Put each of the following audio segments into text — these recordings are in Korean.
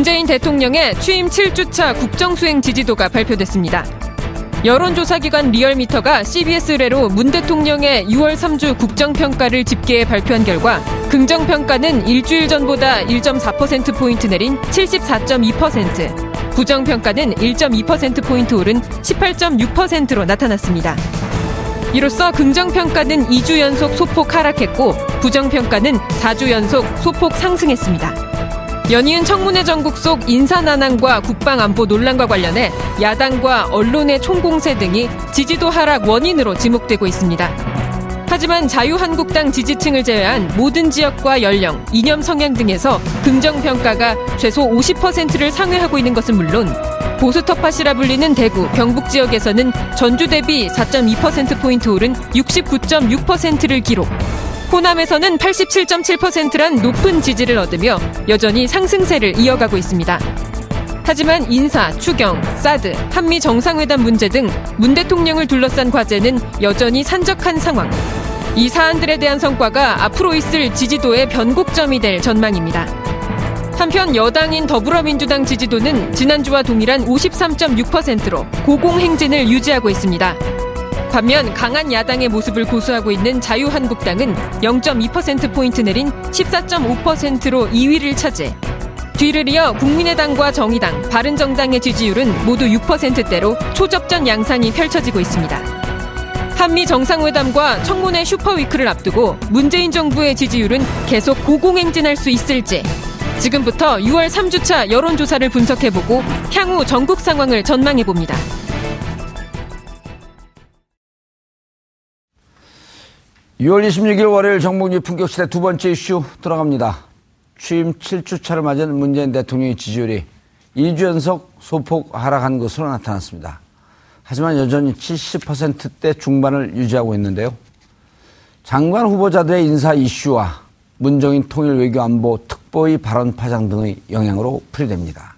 문재인 대통령의 취임 7주차 국정수행 지지도가 발표됐습니다. 여론조사기관 리얼미터가 CBS 의뢰로 문 대통령의 6월 3주 국정평가를 집계해 발표한 결과 긍정평가는 일주일 전보다 1.4%포인트 내린 74.2%, 부정평가는 1.2%포인트 오른 18.6%로 나타났습니다. 이로써 긍정평가는 2주 연속 소폭 하락했고 부정평가는 4주 연속 소폭 상승했습니다. 연이은 청문회 전국 속 인사난항과 국방안보 논란과 관련해 야당과 언론의 총공세 등이 지지도 하락 원인으로 지목되고 있습니다. 하지만 자유한국당 지지층을 제외한 모든 지역과 연령, 이념 성향 등에서 긍정평가가 최소 50%를 상회하고 있는 것은 물론 보수 텃밭이라 불리는 대구, 경북 지역에서는 전주 대비 4.2%포인트 오른 69.6%를 기록, 호남에서는 87.7%란 높은 지지를 얻으며 여전히 상승세를 이어가고 있습니다. 하지만 인사, 추경, 사드, 한미 정상회담 문제 등 문 대통령을 둘러싼 과제는 여전히 산적한 상황. 이 사안들에 대한 성과가 앞으로 있을 지지도의 변곡점이 될 전망입니다. 한편 여당인 더불어민주당 지지도는 지난주와 동일한 53.6%로 고공행진을 유지하고 있습니다. 반면 강한 야당의 모습을 고수하고 있는 자유한국당은 0.2%포인트 내린 14.5%로 2위를 차지해 뒤를 이어 국민의당과 정의당, 바른정당의 지지율은 모두 6%대로 초접전 양상이 펼쳐지고 있습니다. 한미 정상회담과 청문회 슈퍼위크를 앞두고 문재인 정부의 지지율은 계속 고공행진할 수 있을지 지금부터 6월 3주차 여론조사를 분석해보고 향후 전국 상황을 전망해봅니다. 6월 26일 월요일 정봉주 품격시대 두 번째 이슈 들어갑니다. 취임 7주차를 맞은 문재인 대통령의 지지율이 2주 연속 소폭 하락한 것으로 나타났습니다. 하지만 여전히 70%대 중반을 유지하고 있는데요. 장관 후보자들의 인사 이슈와 문정인 통일 외교 안보 특보의 발언 파장 등의 영향으로 풀이됩니다.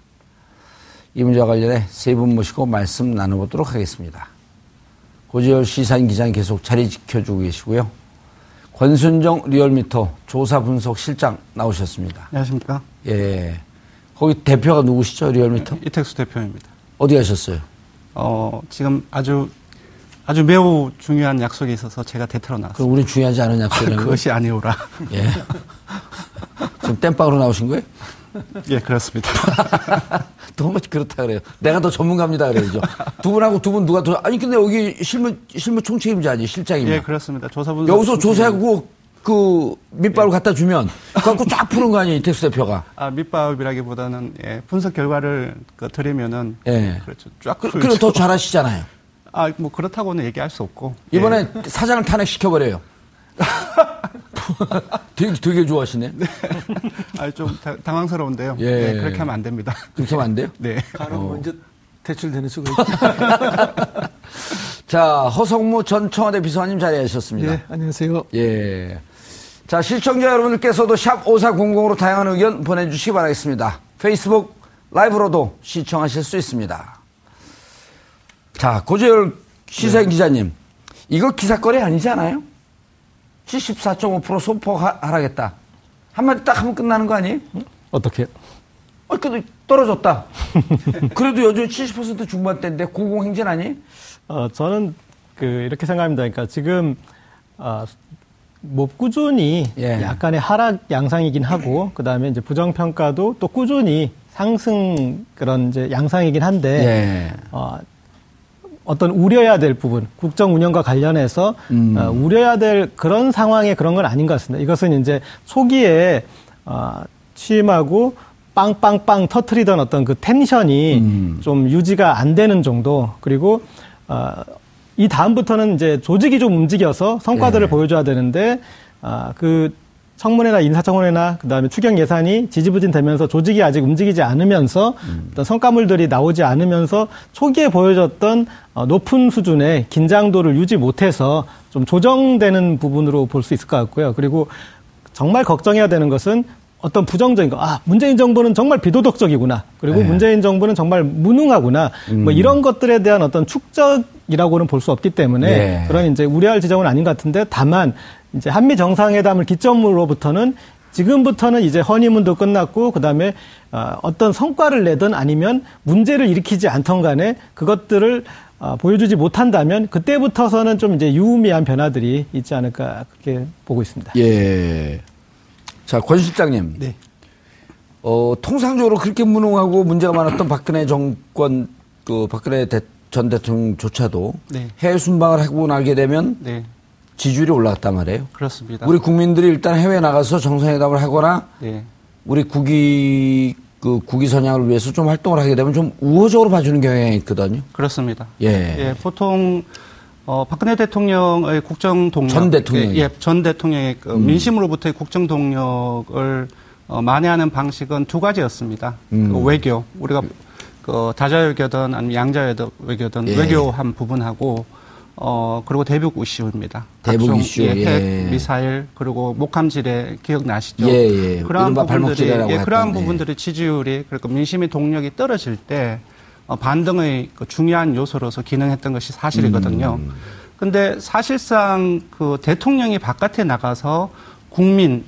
이 문제와 관련해 세 분 모시고 말씀 나눠보도록 하겠습니다. 고재열 시사인 기자님 계속 자리 지켜주고 계시고요. 권순정 리얼미터 조사 분석 실장 나오셨습니다. 안녕하십니까? 예. 거기 대표가 누구시죠, 리얼미터? 이택수 대표입니다. 어디 가셨어요? 어, 지금 아주, 아주 매우 중요한 약속이 있어서 제가 대타로. 그럼 우리 중요하지 않은 약속이라는 아, 그것이 아니오라. 예. 지금 땜빵으로 나오신 거예요? 예, 그렇습니다. 너무 그렇다 그래요. 내가 더 전문가입니다 그래야죠. 두 분하고 두 분 누가 더 아니 근데 여기 실무 실무 총책임자지 실장입니다. 예, 그렇습니다. 조사분 여기서 조사하고 그 밑밥을 예. 갖다 주면 갖고 쫙 푸는 거 아니에요 이택수 대표가. 아 밑밥이라기보다는 예, 분석 결과를 그 드리면은 예. 그렇죠. 쫙 그, 그럼 더 잘하시잖아요. 아 뭐 그렇다고는 얘기할 수 없고 이번에 예. 사장을 탄핵시켜 버려요. 되게, 되게 좋아하시네. 네. 아, 좀 당황스러운데요. 예. 네, 그렇게 하면 안 됩니다. 그렇게 하면 안 돼요? 네. 가는 어. 먼저 대출되는 수가 자, 허성무 전 청와대 비서관님 자리하셨습니다. 네, 안녕하세요. 예. 자, 시청자 여러분들께서도 샵 5400으로 다양한 의견 보내주시기 바라겠습니다. 페이스북 라이브로도 시청하실 수 있습니다. 자, 고재열 시사인 네. 기자님. 이거 기사거리 아니지 않아요? 74.5% 소폭 하락했다. 한마디 딱 하면 끝나는 거 아니에요? 어떻게? 어, 근데 떨어졌다. 그래도 여전히 70% 중반대인데 공공행진 아니? 어, 저는 그 이렇게 생각합니다. 그러니까 지금 어, 뭐 꾸준히 예. 약간의 하락 양상이긴 하고 그다음에 이제 부정 평가도 또 꾸준히 상승 그런 이제 양상이긴 한데 예. 어, 어떤 우려해야 될 부분, 국정 운영과 관련해서 음. 어, 우려해야 될 그런 상황에 그런 건 아닌 것 같습니다. 이것은 이제 초기에 어, 취임하고 빵빵빵 터트리던 어떤 그 텐션이 음. 좀 유지가 안 되는 정도 그리고 어, 이 다음부터는 이제 조직이 좀 움직여서 성과들을 예. 보여줘야 되는데 아, 그 청문회나 인사청문회나 그다음에 추경 예산이 지지부진 되면서 조직이 아직 움직이지 않으면서 어떤 성과물들이 나오지 않으면서 초기에 보여줬던 어, 높은 수준의 긴장도를 유지 못해서 좀 조정되는 부분으로 볼 수 있을 것 같고요. 그리고 정말 걱정해야 되는 것은 어떤 부정적인 거, 아, 문재인 정부는 정말 비도덕적이구나. 그리고 네. 문재인 정부는 정말 무능하구나. 뭐 이런 것들에 대한 어떤 축적이라고는 볼 수 없기 때문에 네. 그런 이제 우려할 지점은 아닌 것 같은데 다만 이제 한미 정상회담을 기점으로부터는 지금부터는 이제 허니문도 끝났고 그다음에 어, 어떤 성과를 내든 아니면 문제를 일으키지 않던 간에 그것들을 어, 보여주지 못한다면 그때부터서는 좀 이제 유의미한 변화들이 있지 않을까 그렇게 보고 있습니다. 예. 자, 권 실장님. 네. 어, 통상적으로 그렇게 무능하고 문제가 많았던 박근혜 정권, 그 박근혜 대- 전 대통령조차도 네. 해외 순방을 하고 나게 되면 네, 지지율이 올라갔단 말이에요. 그렇습니다. 우리 국민들이 일단 해외 나가서 정상회담을 하거나 네, 우리 국위 그 국위 선양을 위해서 좀 활동을 하게 되면 좀 우호적으로 봐주는 경향이 있거든요. 그렇습니다. 예. 예, 보통 어, 박근혜 대통령의 국정 동력, 전 대통령이. 예, 예, 전 대통령의 그 음. 민심으로부터의 국정 동력을 어, 만회하는 방식은 두 가지였습니다. 음. 그 외교, 우리가 그 다자외교든 아니면 양자외교든 예. 외교한 부분하고 어 그리고 대북 이슈입니다. 대북 이슈, 예, 핵 예. 미사일 그리고 목함지뢰 기억나시죠? 예, 예. 그러한 부분들이 예, 그러한 했던, 예. 부분들이 지지율이 그러니까 민심의 동력이 떨어질 때 어, 반등의 그 중요한 요소로서 기능했던 것이 사실이거든요. 음. 근데 사실상 그 대통령이 바깥에 나가서 국민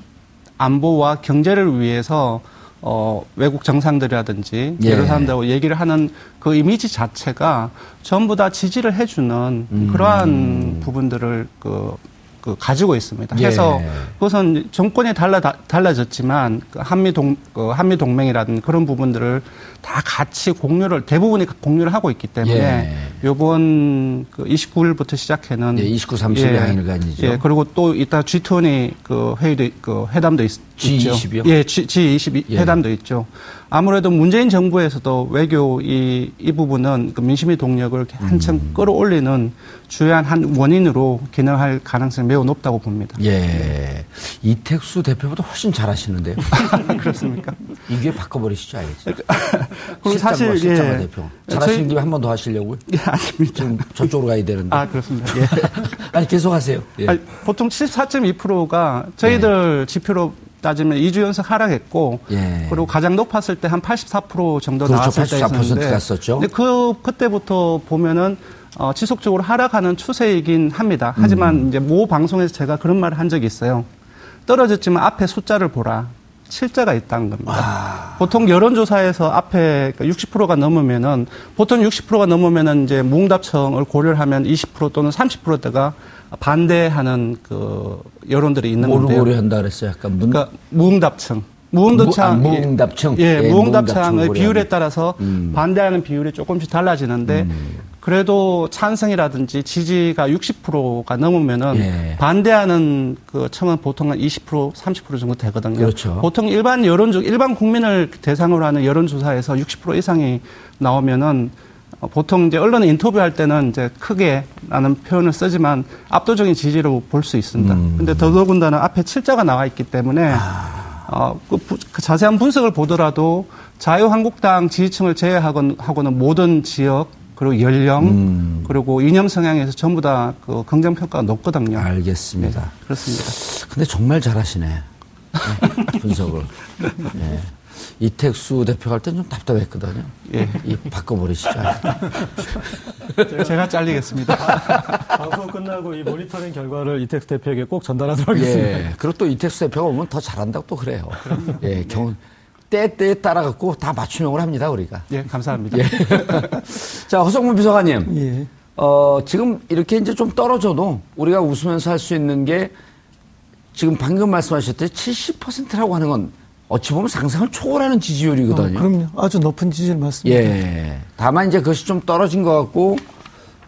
안보와 경제를 위해서 어, 외국 정상들이라든지 예. 여러 사람들하고 얘기를 하는 그 이미지 자체가 전부 다 지지를 해주는 음. 그러한 부분들을 그, 그 가지고 있습니다. 예. 해서 그것은 정권이 달라 달라졌지만 그 한미 동 그 한미 동맹이라든 그런 부분들을 다 같이 공유를 대부분이 공유를 하고 있기 때문에 예. 요번 그 29일부터 시작해는 예, 29, 30일 항일간이죠. 예, 그리고 또 이따 G20 그 회의도 있- 그 회담도 있, G20 이요? 죠 예, G, G20 예. 회담도 있죠. 아무래도 문재인 정부에서도 외교 이, 이 부분은 그 민심의 동력을 한층 음. 끌어올리는 주요한 한 원인으로 기능할 가능성이 매우 높다고 봅니다. 예. 이택수 대표보다 훨씬 잘 하시는데요. 그렇습니까? 이게 바꿔버리시죠, 알겠죠? 그리고 사실, 실장과 예. 대표. 잘 하시는 저희- 김에 한 번 더 하시려고요? 예, 아닙니다. 지금 저쪽으로 가야 되는데. 아, 그렇습니다. 예. 아니, 계속 하세요. 예. 아니, 보통 74.2%가 저희들 지표로 따지면 2주 연속 하락했고 예. 그리고 가장 높았을 때 한 84% 정도 그렇죠. 나왔을 때84% 있었는데 갔었죠. 근데 그 그때부터 보면은 어, 지속적으로 하락하는 추세이긴 합니다. 하지만 음. 이제 모 방송에서 제가 그런 말을 한 적이 있어요. 떨어졌지만 앞에 숫자를 보라. 실자가 있다는 겁니다. 아. 보통 여론조사에서 앞에 60%가 넘으면은 보통 60%가 넘으면은 이제 무응답청을 고려를 하면 20% 또는 30%대가 반대하는 그 여론들이 있는 뭐를 건데요. 고려 한다 그랬어요? 약간 문, 그러니까 무응답청. 무응답청, 무- 아, 무응답청. 예, 예, 무응답청을 비율에. 따라서 음. 반대하는 비율이 조금씩 달라지는데 그래도 찬성이라든지 지지가 60%가 넘으면은 예. 반대하는 그 청은 보통 한 20% 30% 정도 되거든요. 그렇죠. 보통 일반 여론조 일반 국민을 대상으로 하는 여론조사에서 60% 이상이 나오면은 어, 보통 이제 언론 인터뷰할 때는 이제 크게 라는 표현을 쓰지만 압도적인 지지로 볼 수 있습니다. 음. 근데 더더군다나 앞에 칠자가 나와 있기 때문에 아. 어, 그, 부- 그 자세한 분석을 보더라도 자유한국당 지지층을 제외하고는 하고는 모든 지역 그리고 연령 음. 그리고 이념 성향에서 전부 다 그 긍정 평가가 높거든요. 알겠습니다. 그렇습니다. 근데 정말 잘하시네. 네, 분석을. 예. 이택수 대표 할땐좀 답답했거든요. 예. 이 바꿔버리시죠. 제가 잘리겠습니다. 방송 끝나고 이 모니터링 결과를 이택수 대표에게 꼭 전달하도록 하겠습니다. 예. 그리고 또 이택수 대표가 오면 더 잘한다고 또 그래요. 예. 경, 때때에 따라 갖고 다 맞춤형을 합니다 우리가. 예, 감사합니다. 예. 자 허성문 비서관님. 예. 어, 지금 이렇게 이제 좀 떨어져도 우리가 웃으면서 할 수 있는 게 지금 방금 말씀하셨듯이 70%라고 하는 건 어찌 보면 상상을 초월하는 어, 지지율이거든요. 그럼요. 아주 높은 지지율 맞습니다. 예. 다만 이제 그것이 좀 떨어진 것 같고,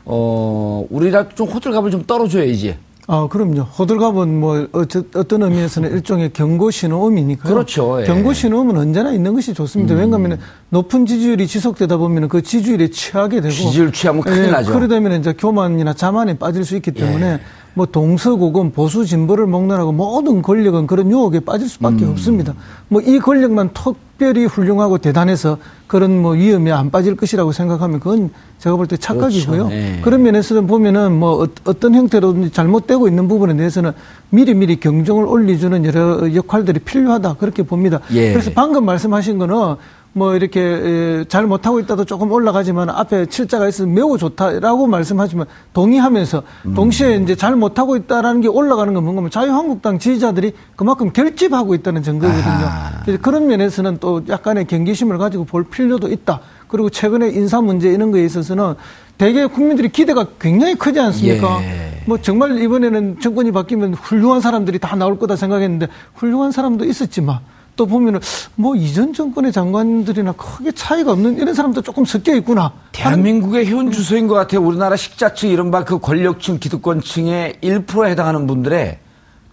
어, 우리라도 좀 호들갑을 좀 떨어줘야지. 아, 그럼요. 호들갑은 뭐 어쩌, 어떤 의미에서는 일종의 경고 신호음이니까요. 그렇죠. 예. 경고 신호음은 언제나 있는 것이 좋습니다. 왜냐하면 높은 지지율이 지속되다 보면 그 지지율에 취하게 되고 지지율 취하면 큰일 예, 나죠. 그러다면 이제 교만이나 자만에 빠질 수 있기 때문에 예. 뭐 동서고금 보수 진보를 먹느라고 모든 권력은 그런 유혹에 빠질 수밖에 음. 없습니다. 뭐 이 권력만 특별히 훌륭하고 대단해서 그런 뭐 위험에 안 빠질 것이라고 생각하면 그건 제가 볼 때 착각이고요. 그렇죠. 예. 그런 면에서 보면은 뭐 어- 어떤 형태로든지 잘못되고 있는 부분에 대해서는 미리 미리 경종을 올려주는 여러 역할들이 필요하다 그렇게 봅니다. 예. 그래서 방금 말씀하신 거는 뭐 이렇게 에, 잘 못하고 있다도 조금 올라가지만 앞에 칠자가 있어서 매우 좋다라고 말씀하시면 동의하면서 음. 동시에 이제 잘 못하고 있다라는 게 올라가는 건 뭔가 면 자유한국당 지지자들이 그만큼 결집하고 있다는 증거거든요. 그래서 그런 면에서는 또 약간의 경계심을 가지고 볼 필요도 있다. 그리고 최근에 인사 문제 이런 거에 있어서는 대개 국민들이 기대가 굉장히 크지 않습니까? 예. 뭐 정말 이번에는 정권이 바뀌면 훌륭한 사람들이 다 나올 거다 생각했는데 훌륭한 사람도 있었지만 또 보면은 뭐 이전 정권의 장관들이나 크게 차이가 없는 이런 사람도 조금 섞여 있구나. 대한민국의 현 주소인 것 같아요. 우리나라 식자층, 이른바 그 권력층, 기득권층의 1%에 해당하는 분들의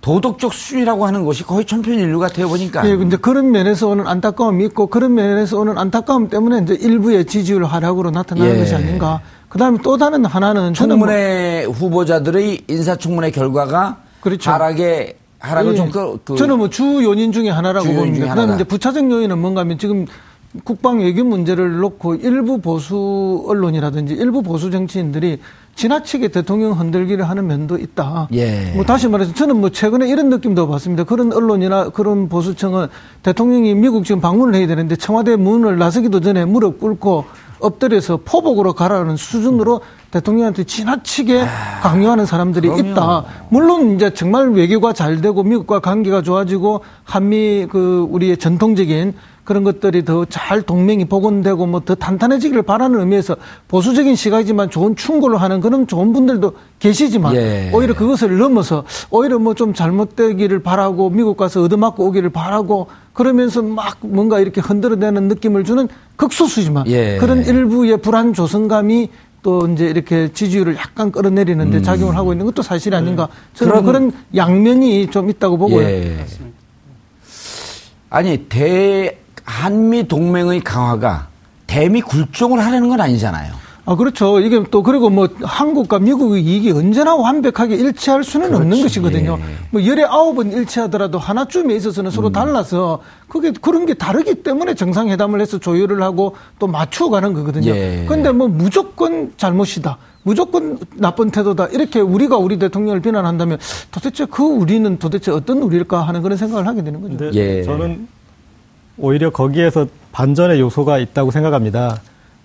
도덕적 수준이라고 하는 것이 거의 천편일률 같아요, 보니까. 예, 근데 그런 면에서 오는 안타까움이 있고 그런 면에서 오는 안타까움 때문에 이제 일부의 지지율 하락으로 나타나는 예. 것이 아닌가. 그 다음에 또 다른 하나는 뭐- 청문회 후보자들의 인사청문회 결과가 그렇죠. 하락에, 하락을 예. 좀 그, 그 저는 뭐 주 요인 중에 하나라고 봅니다. 하나다. 이제 부차적 요인은 뭔가 하면 지금 국방 외교 문제를 놓고 일부 보수 언론이라든지 일부 보수 정치인들이 지나치게 대통령 흔들기를 하는 면도 있다. 예. 뭐 다시 말해서 저는 뭐 최근에 이런 느낌도 봤습니다. 그런 언론이나 그런 보수청은 대통령이 미국 지금 방문을 해야 되는데 청와대 문을 나서기도 전에 무릎 꿇고 엎드려서 포복으로 가라는 수준으로 대통령한테 지나치게 강요하는 사람들이 그럼요. 있다. 물론 이제 정말 외교가 잘 되고 미국과 관계가 좋아지고 한미 그 우리의 전통적인 그런 것들이 더 잘 동맹이 복원되고 뭐 더 탄탄해지기를 바라는 의미에서 보수적인 시각이지만 좋은 충고를 하는 그런 좋은 분들도 계시지만 예. 오히려 그것을 넘어서 오히려 뭐 좀 잘못되기를 바라고 미국 가서 얻어맞고 오기를 바라고 그러면서 막 뭔가 이렇게 흔들어대는 느낌을 주는 극소수지만 예. 그런 일부의 불안 조성감이 또 이제 이렇게 지지율을 약간 끌어내리는데 작용을 하고 있는 것도 사실이 아닌가. 저는 음. 그런- 그런, 양면이 좀 있다고 보고요. 예. 아니 대 한미 동맹의 강화가 대미 굴종을 하려는 건 아니잖아요. 아, 그렇죠. 이게 또, 그리고 뭐, 한국과 미국의 이익이 언제나 완벽하게 일치할 수는 없는 것이거든요. 예. 뭐, 열에 아홉은 일치하더라도 하나쯤에 있어서는 서로 달라서, 그게, 그런 게 다르기 때문에 정상회담을 해서 조율을 하고 또 맞춰가는 거거든요. 예. 근데 뭐, 무조건 잘못이다. 무조건 나쁜 태도다. 이렇게 우리가 우리 대통령을 비난한다면 도대체 그 우리는 도대체 어떤 우리일까 하는 그런 생각을 하게 되는 거죠. 예. 저는 오히려 거기에서 반전의 요소가 있다고 생각합니다.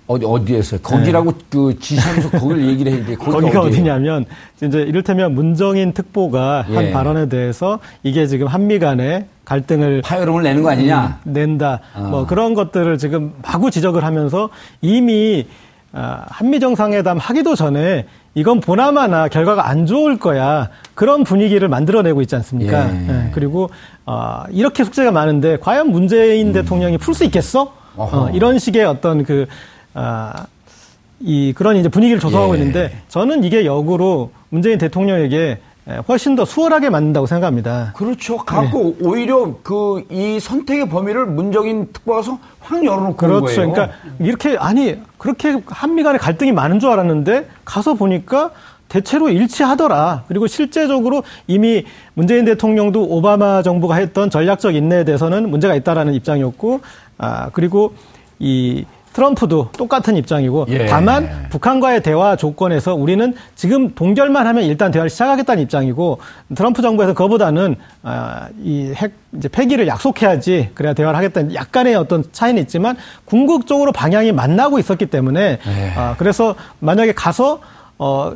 어디 어디에서요? 거기라고 그 지시하면서 거기를 얘기를 해야 돼. 거기가, 네. 어디냐면 이제 이를테면 문정인 특보가 예. 한 발언에 대해서 이게 지금 한미 간의 갈등을 파열음을 내는 거 아니냐? 낸다. 아. 뭐 그런 것들을 지금 마구 지적을 하면서 이미 아, 한미 정상회담 하기도 전에 이건 보나마나 결과가 안 좋을 거야 그런 분위기를 만들어내고 있지 않습니까? 예. 예, 그리고 아, 이렇게 숙제가 많은데 과연 문재인 대통령이 풀 수 있겠어? 음. 어, 이런 식의 어떤 그 아, 이 그런 이제 분위기를 조성하고 예. 있는데 저는 이게 역으로 문재인 대통령에게 예, 훨씬 더 수월하게 만든다고 생각합니다. 그렇죠. 갖고 네. 오히려 그 이 선택의 범위를 문정인 특보가서 확 열어놓고 온 그렇죠. 거예요. 그러니까 이렇게 아니 그렇게 한미 간에 갈등이 많은 줄 알았는데 가서 보니까 대체로 일치하더라. 그리고 실제적으로 이미 문재인 대통령도 오바마 정부가 했던 전략적 인내에 대해서는 문제가 있다라는 입장이었고, 아 그리고 이 트럼프도 똑같은 입장이고, 예. 다만 북한과의 대화 조건에서 우리는 지금 동결만 하면 일단 대화를 시작하겠다는 입장이고 트럼프 정부에서 그거보다는 아, 이핵 이제 폐기를 약속해야지 그래야 대화를 하겠다는 약간의 어떤 차이는 있지만 궁극적으로 방향이 만나고 있었기 때문에 네. 아, 그래서 만약에 가서 어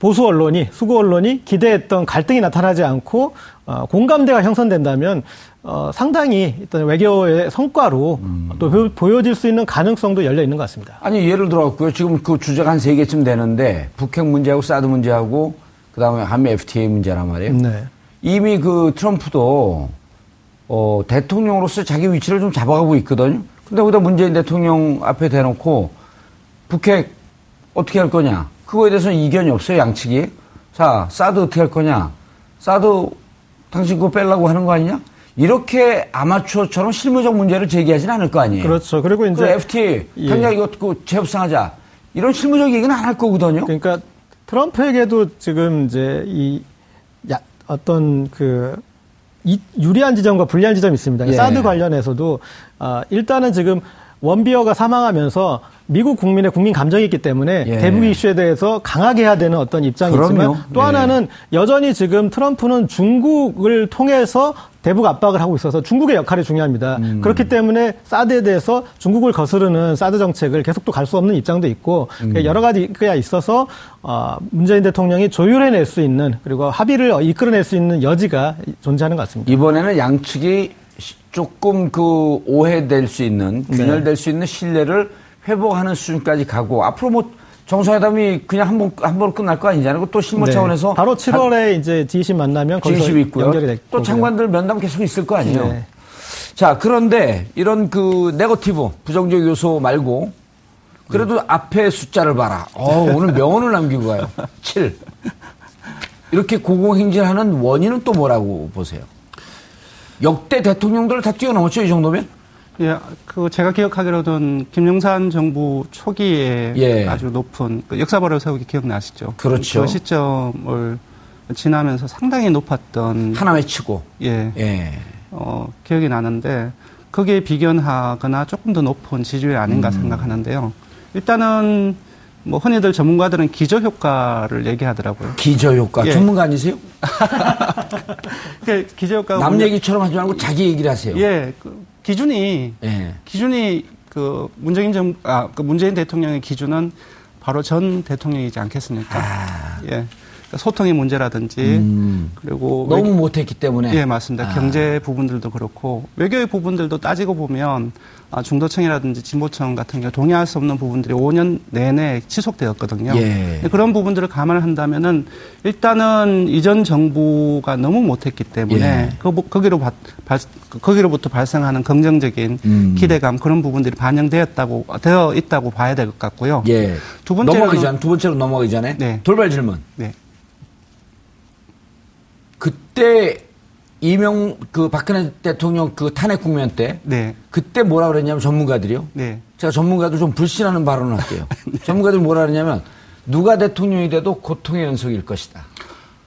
보수 언론이 수구 언론이 기대했던 갈등이 나타나지 않고 어, 공감대가 형성된다면 어, 상당히 일단 외교의 성과로 음. 또 보- 보여질 수 있는 가능성도 열려 있는 것 같습니다. 아니 예를 들어갖고요. 지금 그 주제가 한 세 개쯤 되는데 북핵 문제하고 사드 문제하고 그다음에 한미 FTA 문제란 말이에요. 네. 이미 그 트럼프도 어, 대통령으로서 자기 위치를 좀 잡아가고 있거든요. 근데 거기다 문재인 대통령 앞에 대놓고 북핵 어떻게 할 거냐. 그거에 대해서는 이견이 없어요, 양측이. 자, 사드 어떻게 할 거냐. 사드 당신 그거 빼려고 하는 거 아니냐? 이렇게 아마추어처럼 실무적 문제를 제기하지는 않을 거 아니에요. 그렇죠. 그리고 그 이제 FTA 예. 당장 이거 그 재협상하자. 이런 실무적 얘기는 안 할 거거든요. 그러니까 트럼프에게도 지금 이제 이 야, 어떤 그 이, 유리한 지점과 불리한 지점이 있습니다. 예. 사드 관련해서도 아, 일단은 지금 원비어가 사망하면서 미국 국민의 국민 감정이 있기 때문에 예. 대북 이슈에 대해서 강하게 해야 되는 어떤 입장이 그럼요. 있지만 또 예. 하나는 여전히 지금 트럼프는 중국을 통해서 대북 압박을 하고 있어서 중국의 역할이 중요합니다. 음. 그렇기 때문에 사드에 대해서 중국을 거스르는 사드 정책을 계속 또 갈 수 없는 입장도 있고 음. 여러 가지가 있어서 어, 문재인 대통령이 조율해낼 수 있는 그리고 합의를 이끌어낼 수 있는 여지가 존재하는 것 같습니다. 이번에는 양측이 시- 조금 그 오해될 수 있는 네. 균열될 수 있는 신뢰를 회복하는 수준까지 가고 앞으로 뭐 정상회담이 그냥 한 번 한 번으로 끝날 거 아니잖아요. 또 실무 네. 차원에서 바로 7월에 이제 G20 만나면 거기서 진심이 있고요. 연결이 또 장관들 면담 계속 있을 거 아니에요. 네. 자, 그런데 이런 그 네거티브 부정적 요소 말고 그래도 앞에 숫자를 봐라. 어, 오늘 명언을 남기고 가요. 7. 이렇게 고공행진하는 원인은 또 뭐라고 보세요? 역대 대통령들을 다 뛰어넘었죠, 이 정도면? 예, 그 제가 기억하기로는 김영삼 정부 초기에 예. 아주 높은 그 역사발을 세우기 기억나시죠? 그렇죠. 그 시점을 지나면서 상당히 높았던 하나 외치고. 예, 예. 어, 기억이 나는데 거기에 비견하거나 조금 더 높은 지지율이 아닌가 음. 생각하는데요. 일단은 뭐 흔히들 전문가들은 기저 효과를 얘기하더라고요. 기저 효과. 예. 전문가 아니세요? 그 기저 효과가 남 얘기처럼 하지 말고 자기 얘기를 하세요. 예, 그 기준이 예. 기준이 그 문재인 정, 아, 그 문재인 대통령의 기준은 바로 전 대통령이지 않겠습니까? 예. 그러니까 소통의 문제라든지 아. 음. 그리고 너무 외- 못했기 때문에. 예, 맞습니다. 아. 경제 부분들도 그렇고 외교의 부분들도 따지고 보면 아, 중도청이라든지 진보청 같은 경우 동의할 수 없는 부분들이 5년 내내 지속되었거든요. 예. 그런 부분들을 감안한다면은 일단은 이전 정부가 너무 못했기 때문에 예. 그, 거기로 바- 발- 거기로부터 발생하는 긍정적인 음. 기대감 그런 부분들이 반영되었다고 되어 있다고 봐야 될 것 같고요. 예. 두 번째로는- 넘어가기 전, 두 번째로 넘어가기 전에. 네. 돌발 질문. 네. 그때 이명 그 박근혜 대통령 그 탄핵 국면 때 네. 그때 뭐라 그랬냐면 전문가들이요. 네. 제가 전문가도 좀 불신하는 발언을 할게요. 전문가들이 뭐라 그랬냐면 누가 대통령이 돼도 고통의 연속일 것이다.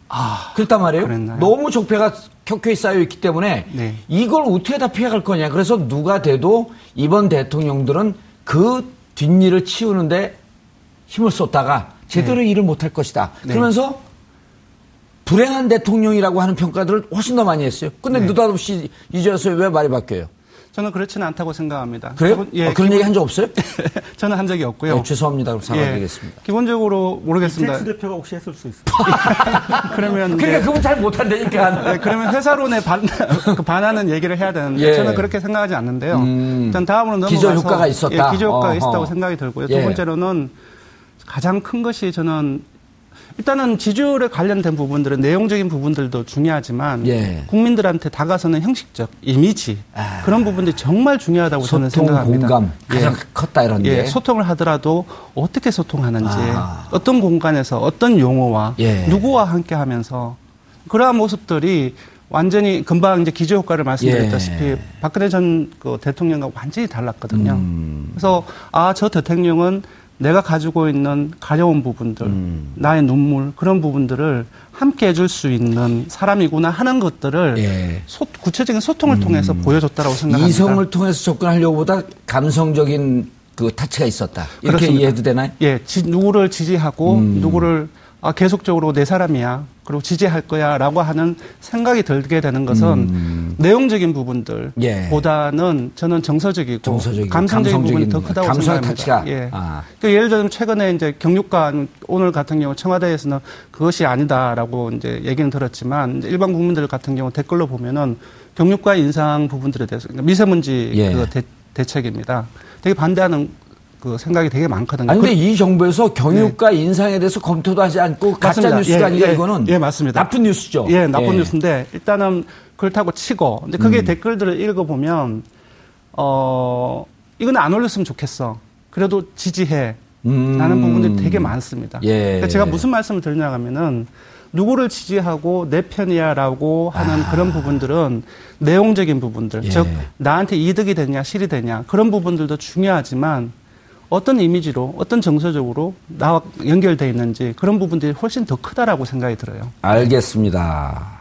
아, 그랬단 말이에요. 그랬나요? 너무 적폐가 켜켜이 쌓여 있기 때문에 네. 이걸 어떻게 다 피해갈 거냐. 그래서 누가 돼도 이번 대통령들은 그 뒷일을 치우는데 힘을 쏟다가 제대로 일을 못할 것이다. 네. 그러면서 불행한 대통령이라고 하는 평가들을 훨씬 더 많이 했어요. 근데 네. 느닷없이 이제 와서 왜 말이 바뀌어요? 저는 그렇지는 않다고 생각합니다. 그래요? 기본- 예, 어, 그런 기본- 얘기 한 적 없어요? 저는 한 적이 없고요. 네, 죄송합니다. 그럼 예, 사과드리겠습니다. 기본적으로 모르겠습니다. 이택수 대표가 혹시 했을 수 있어요. 그러면 그러니까 이제- 그분 잘 못한다니까. 네, 그러면 회사론에 반, 그 반하는 얘기를 해야 되는데 예. 저는 그렇게 생각하지 않는데요. 음. 일단 다음으로 넘어가서 기저 효과가 있었다. 예, 기저 효과가 어허. 있었다고 생각이 들고요. 예. 두 번째로는 가장 큰 것이 저는 일단은 지지율에 관련된 부분들은 내용적인 부분들도 중요하지만 예. 국민들한테 다가서는 형식적 이미지 아. 그런 부분들이 정말 중요하다고 저는 생각합니다. 공감 가장 예. 컸다 이런 게. 예, 소통을 하더라도 어떻게 소통하는지, 아. 어떤 공간에서 어떤 용어와 예. 누구와 함께 하면서 그러한 모습들이 완전히 금방 이제 기저 효과를 말씀드렸다시피 예. 박근혜 전 그 대통령과 완전히 달랐거든요. 음. 그래서 아, 저 대통령은 내가 가지고 있는 가려운 부분들, 음. 나의 눈물 그런 부분들을 함께 해줄 수 있는 사람이구나 하는 것들을 예. 소- 구체적인 소통을 통해서 보여줬다라고 생각합니다. 이성을 통해서 접근하려고 보다 감성적인 그 타치가 있었다. 이렇게 그렇습니다. 이해해도 되나요? 예, 지- 누구를 지지하고 음. 누구를 아, 계속적으로 내 사람이야. 그리고 지지할 거야. 라고 하는 생각이 들게 되는 것은 음. 내용적인 부분들 예. 보다는 저는 정서적이고 정서적이고 감성적인 부분이 더 감성적인 크다고 생각합니다. 타치가. 예. 아. 그 예를 들면 최근에 이제 경육관 오늘 같은 경우 청와대에서는 그것이 아니다라고 이제 얘기는 들었지만 이제 일반 국민들 같은 경우 댓글로 보면은 경유가 인상 부분들에 대해서 그러니까 미세먼지 예. 그 대, 대책입니다. 되게 반대하는 그 생각이 되게 많거든요. 아니 근데 그- 이 정부에서 경유가 인상에 대해서 검토도 하지 않고 가짜. 뉴스가 예, 아니라 예, 이거는 예, 맞습니다. 나쁜 뉴스죠. 예, 나쁜 뉴스인데 일단은 그렇다고 치고 근데 음. 그게 댓글들을 읽어 보면 어 이건 안 올렸으면 좋겠어. 그래도 지지해. 음. 라는 부분들이 되게 많습니다. 예. 그러니까 제가 무슨 말씀을 드리냐 하면은 누구를 지지하고 내 편이야라고 하는 그런 부분들은 내용적인 부분들, 아. 예. 즉 나한테 이득이 되냐 실이 되냐 그런 부분들도 중요하지만 어떤 이미지로 어떤 정서적으로 나와 연결돼 있는지 그런 부분들이 훨씬 더 크다라고 생각이 들어요. 알겠습니다.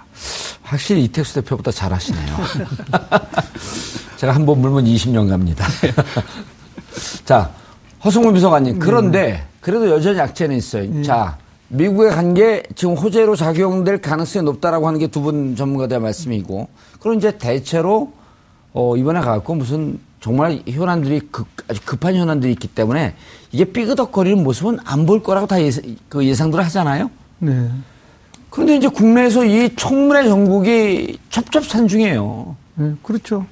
확실히 이택수 대표보다 잘하시네요. 제가 한 번 물면 20년 갑니다. 자, 허승문 비서관님. 그런데 그래도 여전히 약재는 있어요. 자, 미국에 간 게 지금 호재로 작용될 가능성이 높다라고 하는 게 두 분 전문가들의 말씀이고, 그럼 이제 대체로 어, 이번에 가고 무슨 정말 현안들이 급, 아주 급한 현안들이 있기 때문에 이게 삐그덕거리는 모습은 안 볼 거라고 다 예상, 그 예상들을 하잖아요. 네. 그런데 이제 국내에서 이 청문회 전국이 첩첩산중이에요. 네, 그렇죠.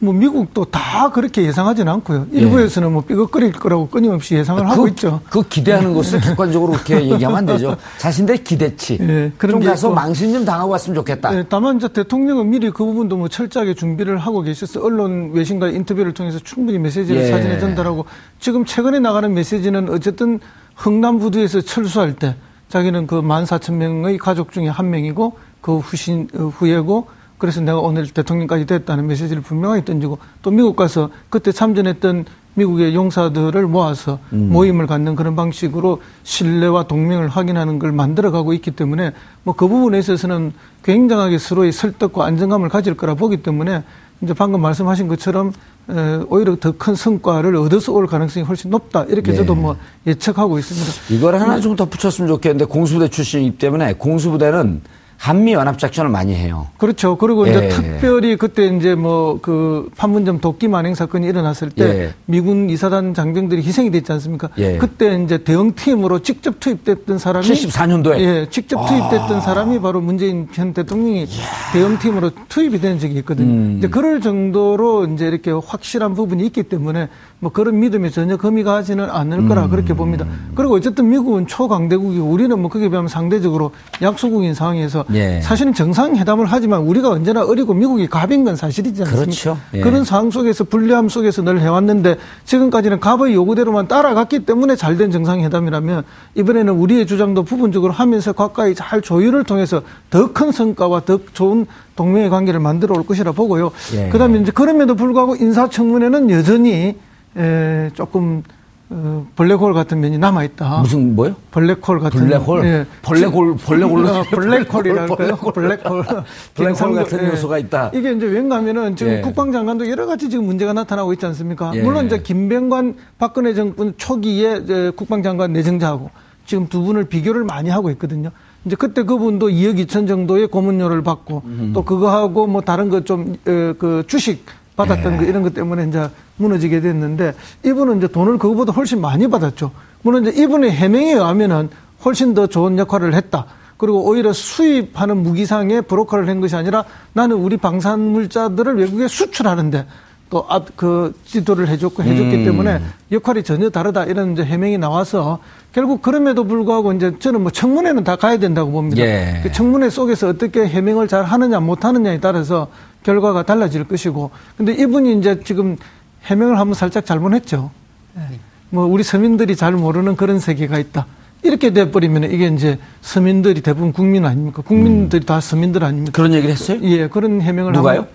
뭐 미국도 다 그렇게 예상하지는 않고요. 일부에서는 뭐 삐걱거릴 거라고 끊임없이 예상을 하고 그, 있죠. 그 기대하는 것을 객관적으로 그렇게 얘기하면 안 되죠. 자신들 기대치. 예, 그런 좀게 가서 있고. 망신 좀 당하고 왔으면 좋겠다. 네, 다만 이제 대통령은 미리 그 부분도 뭐 철저하게 준비를 하고 계셔서 언론 외신과의 인터뷰를 통해서 충분히 메시지를 예. 사진에 전달하고 지금 최근에 나가는 메시지는 어쨌든 흥남부두에서 철수할 때 자기는 그 14,000명의 가족 중에 한 명이고 그 후신 어, 후예고 그래서 내가 오늘 대통령까지 됐다는 메시지를 분명하게 던지고 또 미국 가서 그때 참전했던 미국의 용사들을 모아서 모임을 갖는 그런 방식으로 신뢰와 동맹을 확인하는 걸 만들어가고 있기 때문에 뭐 그 부분에 있어서는 굉장하게 서로의 설득과 안정감을 가질 거라 보기 때문에 이제 방금 말씀하신 것처럼 에, 오히려 더 큰 성과를 얻어서 올 가능성이 훨씬 높다 이렇게 네. 저도 뭐 예측하고 있습니다. 이걸 하나 좀 덧붙였으면 좋겠는데 공수부대 출신이기 때문에 공수부대는 한미 연합 작전을 많이 해요. 그렇죠. 그리고 예. 이제 특별히 그때 이제 뭐 그 판문점 도끼 만행 사건이 일어났을 때 예. 미군 이사단 장병들이 희생이 됐지 않습니까? 예. 그때 이제 대응 팀으로 직접 투입됐던 사람이 74년도에? 아. 예, 직접 투입됐던 사람이 바로 문재인 전 대통령이 대응 팀으로 투입이 된 적이 있거든요. 음. 이제 그럴 정도로 이제 이렇게 확실한 부분이 있기 때문에 뭐 그런 믿음에 전혀 금이 가지는 않을 거라 음. 그렇게 봅니다. 그리고 어쨌든 미국은 초강대국이고 우리는 뭐 그게 비하면 상대적으로 약소국인 상황에서 예. 사실은 정상회담을 하지만 우리가 언제나 어리고 미국이 갑인 건 사실이지 않습니까? 그렇죠. 예. 그런 상황 속에서 불리함 속에서 늘 해왔는데 지금까지는 갑의 요구대로만 따라갔기 때문에 잘된 정상회담이라면 이번에는 우리의 주장도 부분적으로 하면서 가까이 잘 조율을 통해서 더 큰 성과와 더 좋은 동맹의 관계를 만들어 올 것이라 보고요. 예. 그다음에 이제 그럼에도 불구하고 인사청문회는 여전히 에, 조금 어, 블랙홀 같은 면이 남아 있다. 무슨 뭐요? 블랙홀 같은 블랙홀? 예. 블랙홀, 블랙홀로 어, 블랙홀이랄까요? 블랙홀. 블랙홀. 블랙홀 갱상도- 같은 예. 요소가 있다. 이게 이제 왠가 하면은 지금 예. 국방장관도 여러 가지 지금 문제가 나타나고 있지 않습니까? 예. 물론 이제 김병관 박근혜 정권 초기에 국방장관 내정자하고 지금 두 분을 비교를 많이 하고 있거든요. 이제 그때 그분도 2억 2천 정도의 고문료를 받고 또 그거하고 뭐 다른 거좀그 주식 받았던 예. 거 이런 것 때문에 이제 무너지게 됐는데 이분은 이제 돈을 그거보다 훨씬 많이 받았죠. 물론 이제 이분의 해명에 의하면은 훨씬 더 좋은 역할을 했다. 그리고 오히려 수입하는 무기상의 브로커를 한 것이 아니라 나는 우리 방산물자들을 외국에 수출하는데 또그 지도를 해줬고 해줬기 음. 때문에 역할이 전혀 다르다 이런 이제 해명이 나와서 결국 그럼에도 불구하고 이제 저는 뭐 청문회는 다 가야 된다고 봅니다. 예. 그 청문회 속에서 어떻게 해명을 잘 하느냐 못 하느냐에 따라서 결과가 달라질 것이고 근데 이분이 이제 지금 해명을 한번 살짝 잘못했죠. 뭐 우리 서민들이 잘 모르는 그런 세계가 있다. 이렇게 돼버리면 이게 이제 서민들이 대부분 국민 아닙니까? 국민들이 다 서민들 아닙니까? 그런 얘기를 했어요? 예, 그런 해명을 누가요? 하면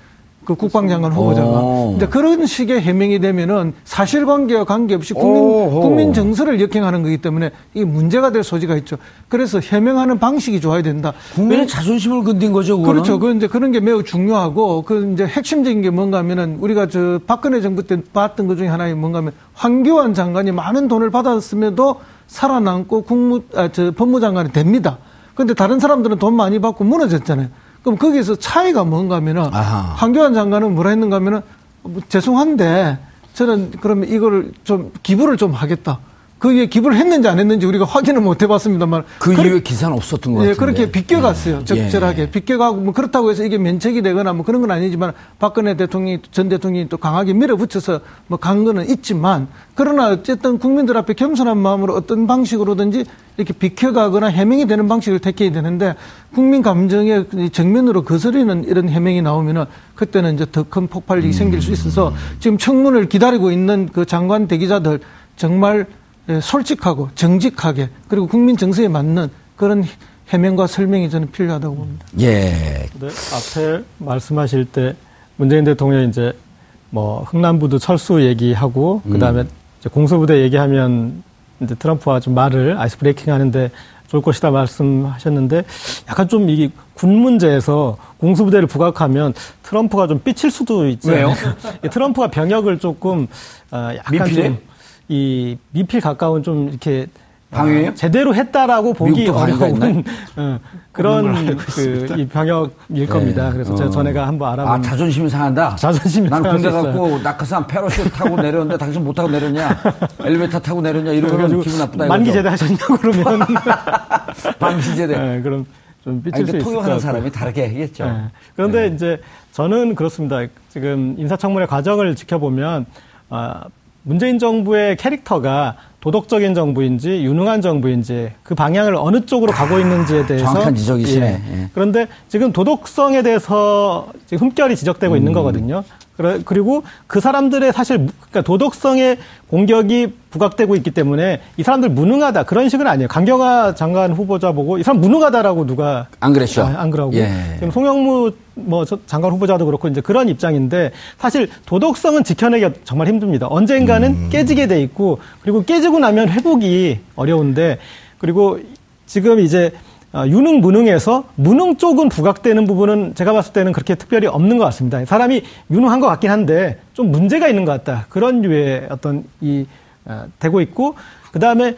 그 국방장관 후보자가 오. 이제 그런 식의 해명이 되면은 사실관계와 관계없이 국민 오호. 국민 정서를 역행하는 거기 때문에 이게 문제가 될 소지가 있죠. 그래서 해명하는 방식이 좋아야 된다. 국민의 자존심을 건든 거죠, 그거는. 그렇죠. 그 이제 그런 게 매우 중요하고 그 이제 핵심적인 게 뭔가 하면은 우리가 저 박근혜 정부 때 봤던 것 중에 하나가 뭔가 하면 황교안 장관이 많은 돈을 받았음에도 살아남고 국무 아, 저 법무장관이 됩니다. 그런데 다른 사람들은 돈 많이 받고 무너졌잖아요. 그럼 거기서 차이가 뭔가 하면은 아하. 황교안 장관은 뭐라 했는가 하면은 뭐 죄송한데 저는 그러면 이거를 좀 기부를 좀 하겠다. 그 위에 기부를 했는지 안 했는지 우리가 확인을 못 해봤습니다만 그 그렇- 이후에 기사는 없었던 것 예. 그렇게 비껴갔어요. 적절하게. 예. 비껴가고, 뭐 그렇다고 해서 이게 면책이 되거나 뭐 그런 건 아니지만 박근혜 대통령이, 전 대통령이 또 강하게 밀어붙여서 뭐 간 거는 있지만 그러나 어쨌든 국민들 앞에 겸손한 마음으로 어떤 방식으로든지 이렇게 비켜가거나 해명이 되는 방식을 택해야 되는데 국민 감정에 정면으로 거스리는 이런 해명이 나오면은 그때는 이제 더 큰 폭발력이 생길 수 있어서 지금 청문을 기다리고 있는 그 장관 대기자들 정말 예, 솔직하고 정직하게 그리고 국민 정서에 맞는 그런 해명과 설명이 저는 필요하다고 봅니다. 예. 네, 앞에 말씀하실 때 문재인 대통령이 이제 뭐 흥남부도 철수 얘기하고 그다음에 이제 공수부대 얘기하면 이제 트럼프와 좀 말을 아이스 브레이킹 하는데 좋을 것이다 말씀하셨는데 약간 좀이군 문제에서 공수부대를 부각하면 트럼프가 좀 삐칠 수도 있죠. 왜요? 트럼프가 병역을 조금 어 약간 미필해? 좀 이 미필 가까운 좀 이렇게 어, 방위예요? 제대로 했다라고 보기 어려운? 어, 그런 그 이 병역일 겁니다. 그래서 제가 어. 전에가 한번 알아본 아, 자존심이 상한다? 자존심이 난 군대. 갖고 낙하산 패러슈트 타고 내렸는데 당신 못 타고 내렸냐? 엘리베이터 타고 내렸냐? 이러면 기분 나쁘다. 만기. 제대 하셨냐고 그러면 만기 제대. 네, 그럼 좀 삐칠 아니, 수 근데 있을 것 통역하는. 사람이 다르게 하겠죠. 네. 그런데 이제 저는 그렇습니다. 지금 인사청문회 과정을 지켜보면 아, 문재인 정부의 캐릭터가 도덕적인 정부인지 유능한 정부인지 그 방향을 어느 쪽으로 가고 있는지에 대해서 아, 정확한 지적이시네. 예. 예. 그런데 지금 도덕성에 대해서 지금 흠결이 지적되고 음. 있는 거거든요. 그리고 그 사람들의 사실 무- 그러니까 도덕성의 공격이 부각되고 있기 때문에 이 사람들 무능하다 그런 식은 아니에요. 강경화 장관 후보자 보고 이 사람 무능하다라고 누가 안 그랬죠? 아, 안 그러고 예. 지금 송영무 뭐 저- 장관 후보자도 그렇고 이제 그런 입장인데 사실 도덕성은 지켜내기가 정말 힘듭니다. 언젠가는 음. 깨지게 돼 있고 그리고 깨지고 나면 회복이 어려운데 그리고 지금 이제 어, 유능 무능에서 무능 쪽은 부각되는 부분은 제가 봤을 때는 그렇게 특별히 없는 것 같습니다. 사람이 유능한 것 같긴 한데 좀 문제가 있는 것 같다. 그런 류의 어떤 이 어, 되고 있고 그 다음에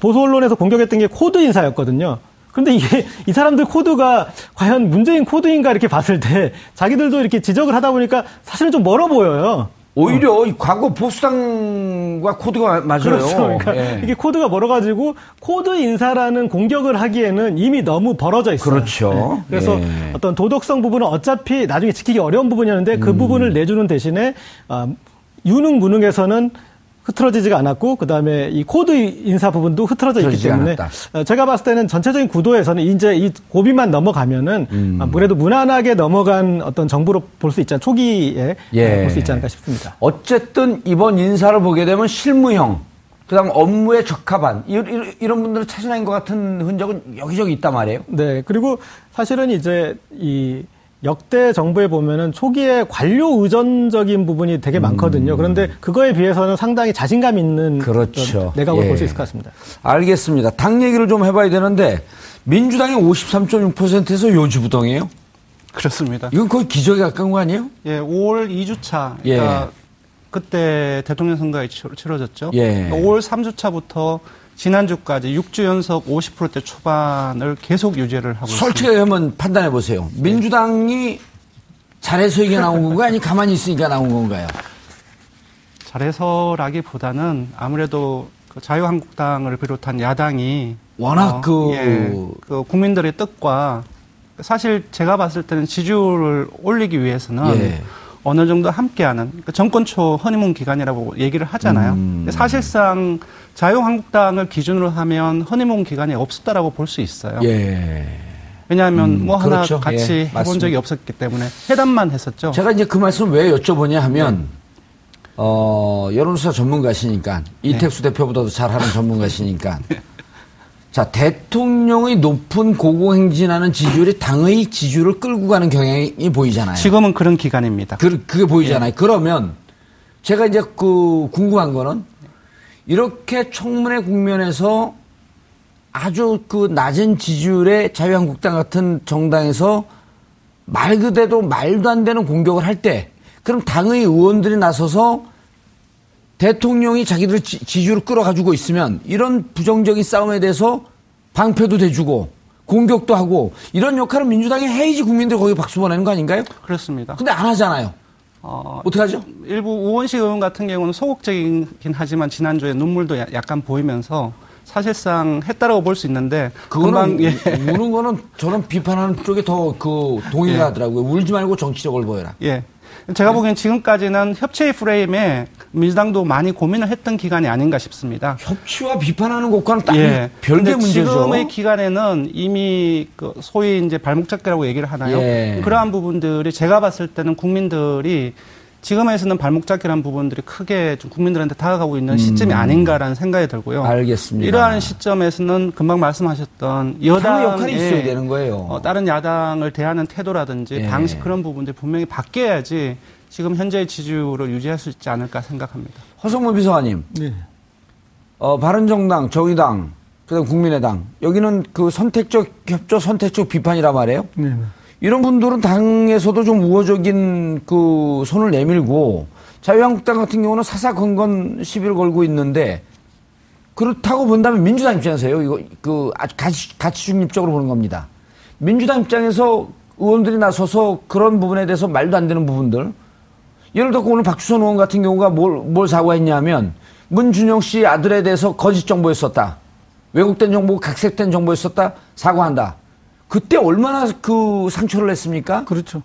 보수 언론에서 공격했던 게 코드 인사였거든요. 그런데 이게 이 사람들 코드가 과연 문재인 코드인가 이렇게 봤을 때 자기들도 이렇게 지적을 하다 보니까 사실은 좀 멀어 보여요. 오히려 이 과거 보수당과 코드가 맞아요. 그렇죠. 그러니까 예. 이게 코드가 멀어가지고 코드 인사라는 공격을 하기에는 이미 너무 벌어져 있어요. 그렇죠. 그래서 예. 어떤 도덕성 부분은 어차피 나중에 지키기 어려운 부분이었는데 그 음. 부분을 내주는 대신에 아, 유능 무능에서는 흐트러지지가 않았고 그다음에 이 코드 인사 부분도 흐트러져 있기 때문에 않았다. 어, 제가 봤을 때는 전체적인 구도에서는 이제 이 고비만 넘어가면은 음. 아, 그래도 무난하게 넘어간 어떤 정부로 볼 수 있지 않 초기에 예. 볼수 있지 않을까 싶습니다. 어쨌든 이번 인사를 보게 되면 실무형, 그다음 업무에 적합한 이런 분들을 찾아낸 것 같은 흔적은 여기저기 있단 말이에요. 네, 그리고 사실은 이제 이 역대 정부에 보면은 초기에 관료 의존적인 부분이 되게 많거든요. 그런데 그거에 비해서는 상당히 자신감 있는 음. 그렇죠. 내각을 예. 볼수 있을 것 같습니다. 알겠습니다. 당 얘기를 좀 해봐야 되는데 민주당이 53.6%에서 요지부동이에요. 그렇습니다. 이건 거의 기적에 가까운 거 아니에요? 예, 5월 2주차. 예. 그러니까 그때 대통령 선거가 치러- 치러졌죠. 예. 5월 3주차부터 지난주까지 6주 연속 50%대 초반을 계속 유지를 하고 있습니다. 솔직하게 한번 판단해 보세요. 민주당이 잘해서 이게 나온 건가요? 아니 가만히 있으니까 나온 건가요? 잘해서라기보다는 아무래도 그 자유한국당을 비롯한 야당이 워낙 그- 예, 그 국민들의 뜻과 사실 제가 봤을 때는 지지율을 올리기 위해서는 예. 어느 정도 함께하는 그러니까 정권 초 허니문 기간이라고 얘기를 하잖아요. 음. 사실상 자유한국당을 기준으로 하면 허니문 기간이 없었다라고 볼 수 있어요. 예. 왜냐하면 음, 뭐 하나 그렇죠. 같이 예, 해본 맞습니다. 적이 없었기 때문에 회담만 했었죠. 제가 이제 그 말씀 왜 여쭤보냐 하면 어, 여론조사 전문가시니까 이택수 대표보다도 잘하는 전문가시니까 자 대통령의 높은 고공행진하는 지지율이 당의 지지율을 끌고 가는 경향이 보이잖아요. 지금은 그런 기간입니다. 그, 그게 보이잖아요. 그러면 제가 이제 그 궁금한 거는 이렇게 청문회 국면에서 아주 그 낮은 지지율의 자유한국당 같은 정당에서 말 그대로 말도 안 되는 공격을 할 때 그럼 당의 의원들이 나서서 대통령이 자기들 지- 지지율을 끌어가지고 있으면 이런 부정적인 싸움에 대해서 방패도 대주고 공격도 하고 이런 역할을 민주당이 해야지 국민들이 거기 박수 보내는 거 아닌가요? 그렇습니다. 근데 안 하잖아요. 어, 어떻게 하죠? 일부 우원식 의원 같은 경우는 소극적이긴 하지만 지난주에 눈물도 약간 보이면서 사실상 했다라고 볼 수 있는데 그거는 예. 우는 거는 저는 비판하는 쪽에 더 그 동의가 예. 하더라고요. 울지 말고 정치적으로 보여라. 예. 제가 보기엔 지금까지는 협치의 프레임에 민주당도 많이 고민을 했던 기간이 아닌가 싶습니다. 협치와 비판하는 것과는 딱 예. 별개 문제죠. 지금의 기간에는 이미 그 소위 이제 발목 잡기라고 얘기를 하나요? 예. 그러한 부분들이 제가 봤을 때는 국민들이 지금에서는 발목 잡기라는 부분들이 크게 좀 국민들한테 다가가고 있는 시점이 음. 아닌가라는 생각이 들고요. 알겠습니다. 이러한 시점에서는 금방 말씀하셨던 여당의 역할이 있어야 되는 거예요. 어, 다른 야당을 대하는 태도라든지 예. 방식 그런 부분들이 분명히 바뀌어야지 지금 현재의 지지율을 유지할 수 있지 않을까 생각합니다. 허성무 비서관님. 네. 어, 바른정당, 정의당, 그다음 국민의당 여기는 그 선택적 협조, 선택적 비판이란 말이에요. 네. 이런 분들은 당에서도 좀 우호적인 그 손을 내밀고 자유한국당 같은 경우는 사사건건 시비를 걸고 있는데 그렇다고 본다면 민주당 입장에서요. 이거 그 가치, 가치 중립적으로 보는 겁니다. 민주당 입장에서 의원들이 나서서 그런 부분에 대해서 말도 안 되는 부분들 예를 들어 오늘 박주선 의원 같은 경우가 뭘, 뭘 사과했냐면 문준영 씨 아들에 대해서 거짓 정보였었다. 왜곡된 정보, 각색된 정보였었다. 사과한다. 그때 얼마나 그 상처를 냈습니까? 그렇죠.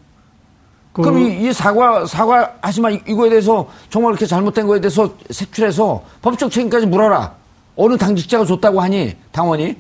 그... 그럼 이, 이, 사과 사과 하지만 이거에 대해서 정말 이렇게 잘못된 거에 대해서 색출해서 법적 책임까지 물어라. 어느 당직자가 줬다고 하니 당원이?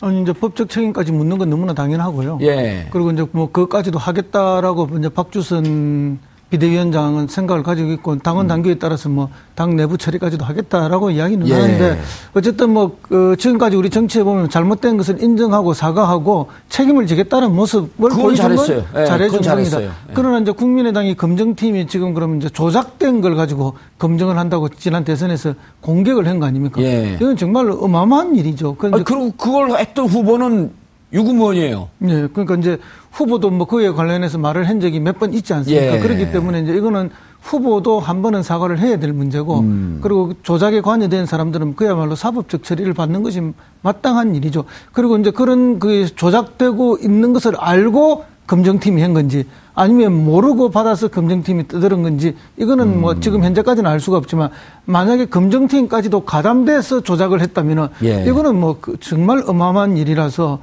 아니 이제 법적 책임까지 묻는 건 너무나 당연하고요. 예. 그리고 이제 뭐 그것까지도 하겠다라고 이제 박주선 비대위원장은 생각을 가지고 있고 당원 음. 당규에 따라서 뭐 당 내부 처리까지도 하겠다라고 이야기는 예. 하는데 어쨌든 뭐 그 지금까지 우리 정치에 보면 잘못된 것을 인정하고 사과하고 책임을 지겠다는 모습을 보여준 잘했어요. 예, 잘해준 겁니다. 예. 그러나 이제 국민의당이 검증팀이 지금 그러면 이제 조작된 걸 가지고 검증을 한다고 지난 대선에서 공격을 한 거 아닙니까? 예. 이건 정말 어마어마한 일이죠. 아니, 그리고 그걸 했던 후보는 유구무원이에요. 네, 그러니까 이제 후보도 뭐 그에 관련해서 말을 한 적이 몇 번 있지 않습니까? 예. 그렇기 때문에 이제 이거는 후보도 한 번은 사과를 해야 될 문제고, 음. 그리고 조작에 관여된 사람들은 그야말로 사법적 처리를 받는 것이 마땅한 일이죠. 그리고 이제 그런 그 조작되고 있는 것을 알고 검증팀이 한 건지, 아니면 모르고 받아서 검증팀이 떠들은 건지, 이거는 뭐 음. 뭐 지금 현재까지는 알 수가 없지만, 만약에 검증팀까지도 가담돼서 조작을 했다면은, 예. 이거는 뭐그 정말 어마어마한 일이라서,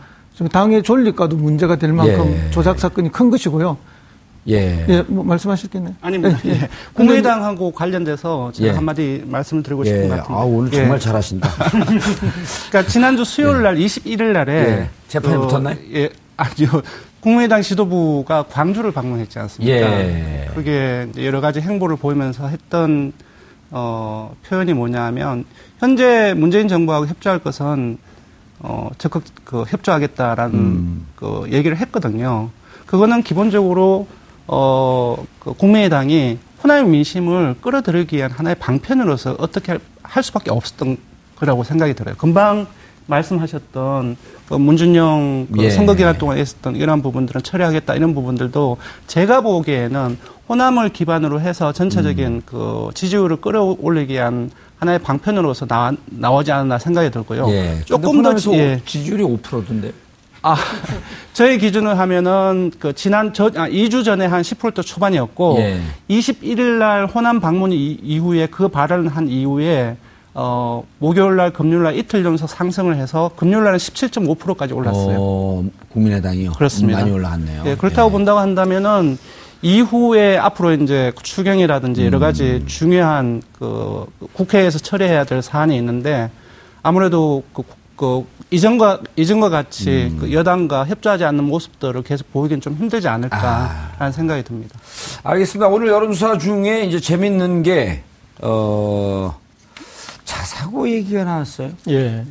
당의 존립과도 문제가 될 만큼 예. 조작 사건이 큰 것이고요. 예. 예, 뭐 말씀하실 게 있나요? 아닙니다. 예. 예. 국민의당하고 관련돼서 제가 예. 한마디 말씀을 드리고 싶은 예. 것 같은데. 아, 오늘 정말 잘하신다. 그러니까 지난주 수요일 날 21일 날에 재판이 어, 붙었나요? 예. 아니요. 국민의당 지도부가 광주를 방문했지 않습니까? 예. 그게 여러 가지 행보를 보이면서 했던 어, 표현이 뭐냐면 현재 문재인 정부하고 협조할 것은 어, 적극 그 협조하겠다라는 음. 그 얘기를 했거든요. 그거는 기본적으로 어, 그 국민의당이 호남의 민심을 끌어들이기 위한 하나의 방편으로서 어떻게 할, 할 수밖에 없었던 거라고 생각이 들어요. 금방 말씀하셨던 그 문준영 그 예. 선거 기간 동안 있었던 이런 부분들은 처리하겠다 이런 부분들도 제가 보기에는 호남을 기반으로 해서 전체적인 음. 그 지지율을 끌어올리기 위한 하나의 방편으로서 나와, 나오지 않았나 생각이 들고요. 예. 조금 더 예. 지지율이 5%던데. 아, 저희 기준을 하면은 그 지난 저 아, 2주 전에 한 10% 초반이었고 예. 21일 날 호남 방문 이후에 그 발언을 한 이후에 어, 목요일 날, 금요일 날 이틀 연속 상승을 해서 금요일 날은 17.5%까지 올랐어요. 어, 국민의당이요. 그렇습니다. 많이 올라갔네요. 예, 그렇다고 예. 본다고 한다면은 이후에 앞으로 이제 추경이라든지 여러 가지 음. 중요한 그 국회에서 처리해야 될 사안이 있는데 아무래도 그, 그 이전과 이전과 같이 음. 그 여당과 협조하지 않는 모습들을 계속 보이긴 좀 힘들지 않을까라는 아. 생각이 듭니다. 알겠습니다. 오늘 여론조사 중에 이제 재밌는 게 어, 자사고 얘기가 나왔어요. 예.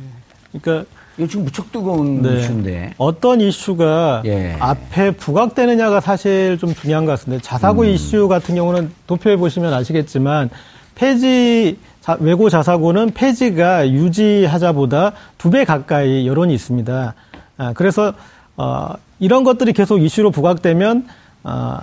그러니까 이거 지금 무척 뜨거운 네. 이슈인데. 어떤 이슈가 예. 앞에 부각되느냐가 사실 좀 중요한 것 같습니다. 자사고 음. 이슈 같은 경우는 도표에 보시면 아시겠지만 폐지 외고 자사고는 폐지가 유지하자보다 두 배 가까이 여론이 있습니다. 아, 그래서 어, 이런 것들이 계속 이슈로 부각되면 어,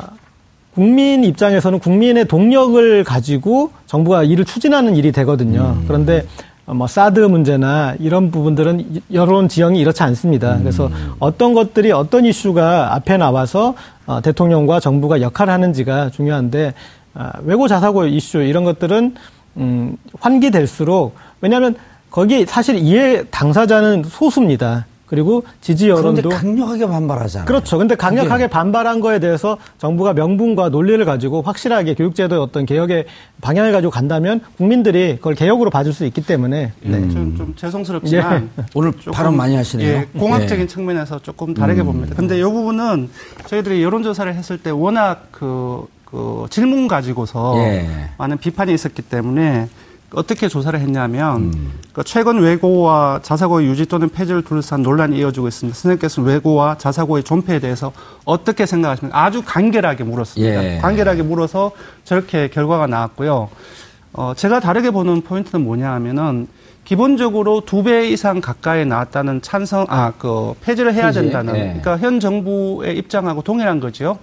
국민 입장에서는 국민의 동력을 가지고 정부가 일을 추진하는 일이 되거든요. 음. 그런데 어, 뭐 사드 문제나 이런 부분들은 여론 지형이 이렇지 않습니다. 음. 그래서 어떤 것들이 어떤 이슈가 앞에 나와서 어, 대통령과 정부가 역할을 하는지가 중요한데 아, 외고 자사고 이슈 이런 것들은 음, 환기될수록 왜냐하면 거기 사실 이해 당사자는 소수입니다. 그리고 지지 여론도 그런데 강력하게 반발하잖아요. 그렇죠. 근데 강력하게 반발한 거에 대해서 정부가 명분과 논리를 가지고 확실하게 교육제도의 어떤 개혁의 방향을 가지고 간다면 국민들이 그걸 개혁으로 봐줄 수 있기 때문에 네. 좀, 좀 죄송스럽지만 오늘 조금, 발언 많이 하시네요. 예, 공학적인 예. 측면에서 조금 다르게 음. 봅니다. 근데 이 부분은 저희들이 여론조사를 했을 때 워낙 그, 그 질문 가지고서 예. 많은 비판이 있었기 때문에 어떻게 조사를 했냐면 음. 그 최근 외고와 자사고의 유지 또는 폐지를 둘러싼 논란이 이어지고 있습니다. 선생님께서는 외고와 자사고의 존폐에 대해서 어떻게 생각하십니까? 아주 간결하게 물었습니다. 예. 간결하게 물어서 저렇게 결과가 나왔고요. 어, 제가 다르게 보는 포인트는 뭐냐 하면은 기본적으로 두 배 이상 가까이 나왔다는 찬성, 아, 그, 폐지를 해야 된다는, 예. 그러니까 현 정부의 입장하고 동일한 거죠.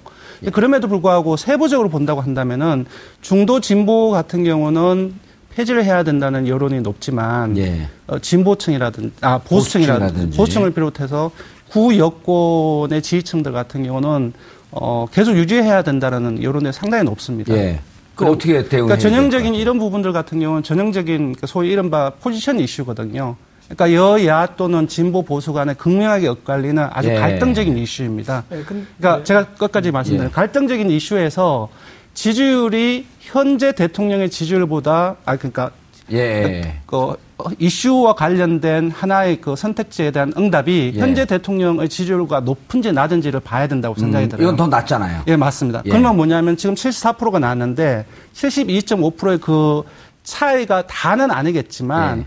그럼에도 불구하고 세부적으로 본다고 한다면은 중도 진보 같은 경우는 폐지를 해야 된다는 여론이 높지만 예. 어, 진보층이라든지 아 보수층이라든지 보수층이라든지. 보수층을 비롯해서 구 여권의 지지층들 같은 경우는 어, 계속 유지해야 된다는 여론이 상당히 높습니다. 예. 그 어떻게 대응해야 그러니까 전형적인 될까요? 이런 부분들 같은 경우는 전형적인 그 소위 이른바 포지션 이슈거든요. 그러니까 여야 또는 진보 보수 간에 극명하게 엇갈리는 아주 예. 갈등적인 이슈입니다. 예, 근- 그러니까 제가 끝까지 말씀드려요. 예. 갈등적인 이슈에서 지지율이 현재 대통령의 지지율보다 아 그러니까 예. 그 이슈와 관련된 하나의 그 선택지에 대한 응답이 예. 현재 대통령의 지지율과 높은지 낮은지를 봐야 된다고 생각이 음, 들어요. 이건 더 낫잖아요. 예, 맞습니다. 예. 그러면 뭐냐면 지금 74%가 나왔는데 72.5%의 그 차이가 다는 아니겠지만 예.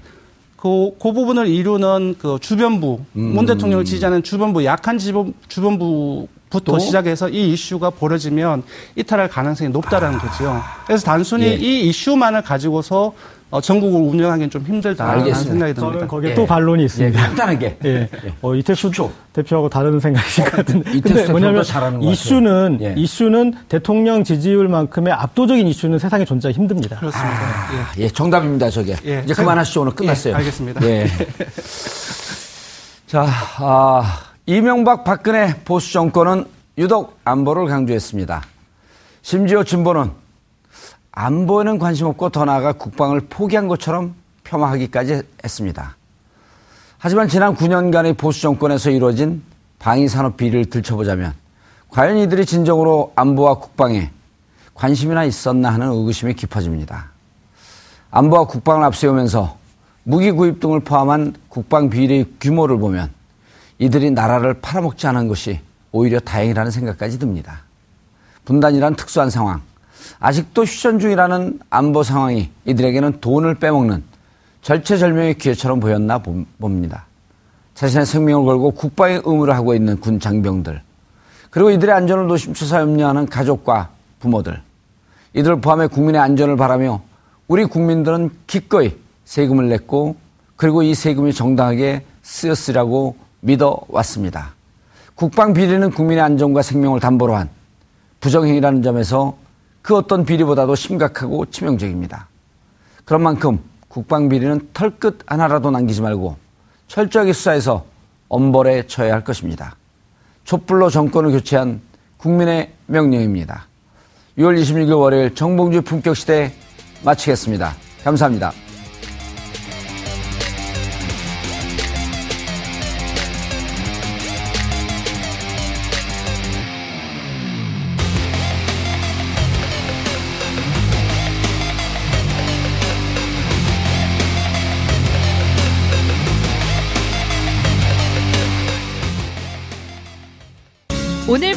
그, 그 부분을 이루는 그 주변부, 음. 문 대통령을 지지하는 주변부, 약한 지부, 주변부 부터 또? 시작해서 이 이슈가 벌어지면 이탈할 가능성이 높다라는 거죠. 그래서 단순히 예. 이 이슈만을 가지고서 어, 전국을 운영하기는 좀 힘들다라는 알겠습니다. 생각이 듭니다. 저는 거기에 예. 또 반론이 예, 있습니다. 간단하게. 예. 어, 이태수 대표하고 다른 생각이신 것 같은데. 이태수 뭐냐면 잘하는 것 이슈는 같아요. 예. 이슈는 대통령 지지율만큼의 압도적인 이슈는 세상에 존재하기 힘듭니다. 그렇습니다. 아, 예, 정답입니다, 저게. 예. 이제 그만하시죠. 오늘 끝났어요. 예, 알겠습니다. 예. 자, 아, 이명박 박근혜 보수 정권은 유독 안보를 강조했습니다. 심지어 진보는 안보에는 관심 없고 더 나아가 국방을 포기한 것처럼 폄하하기까지 했습니다. 하지만 지난 9년간의 보수 정권에서 이루어진 방위 산업 비리를 들춰보자면 과연 이들이 진정으로 안보와 국방에 관심이나 있었나 하는 의구심이 깊어집니다. 안보와 국방을 앞세우면서 무기 구입 등을 포함한 국방 비리의 규모를 보면 이들이 나라를 팔아먹지 않은 것이 오히려 다행이라는 생각까지 듭니다. 분단이란 특수한 상황, 아직도 휴전 중이라는 안보 상황이 이들에게는 돈을 빼먹는 절체절명의 기회처럼 보였나 봄- 봅니다. 자신의 생명을 걸고 국방의 의무를 하고 있는 군 장병들, 그리고 이들의 안전을 노심초사 염려하는 가족과 부모들, 이들을 포함해 국민의 안전을 바라며 우리 국민들은 기꺼이 세금을 냈고 그리고 이 세금이 정당하게 쓰였으라고 믿어 왔습니다. 국방 비리는 국민의 안전과 생명을 담보로 한 부정행위라는 점에서 그 어떤 비리보다도 심각하고 치명적입니다. 그런 만큼 국방 비리는 털끝 하나라도 남기지 말고 철저하게 수사해서 엄벌에 처해야 할 것입니다. 촛불로 정권을 교체한 국민의 명령입니다. 6월 26일 월요일 정봉주 품격 시대 마치겠습니다. 감사합니다.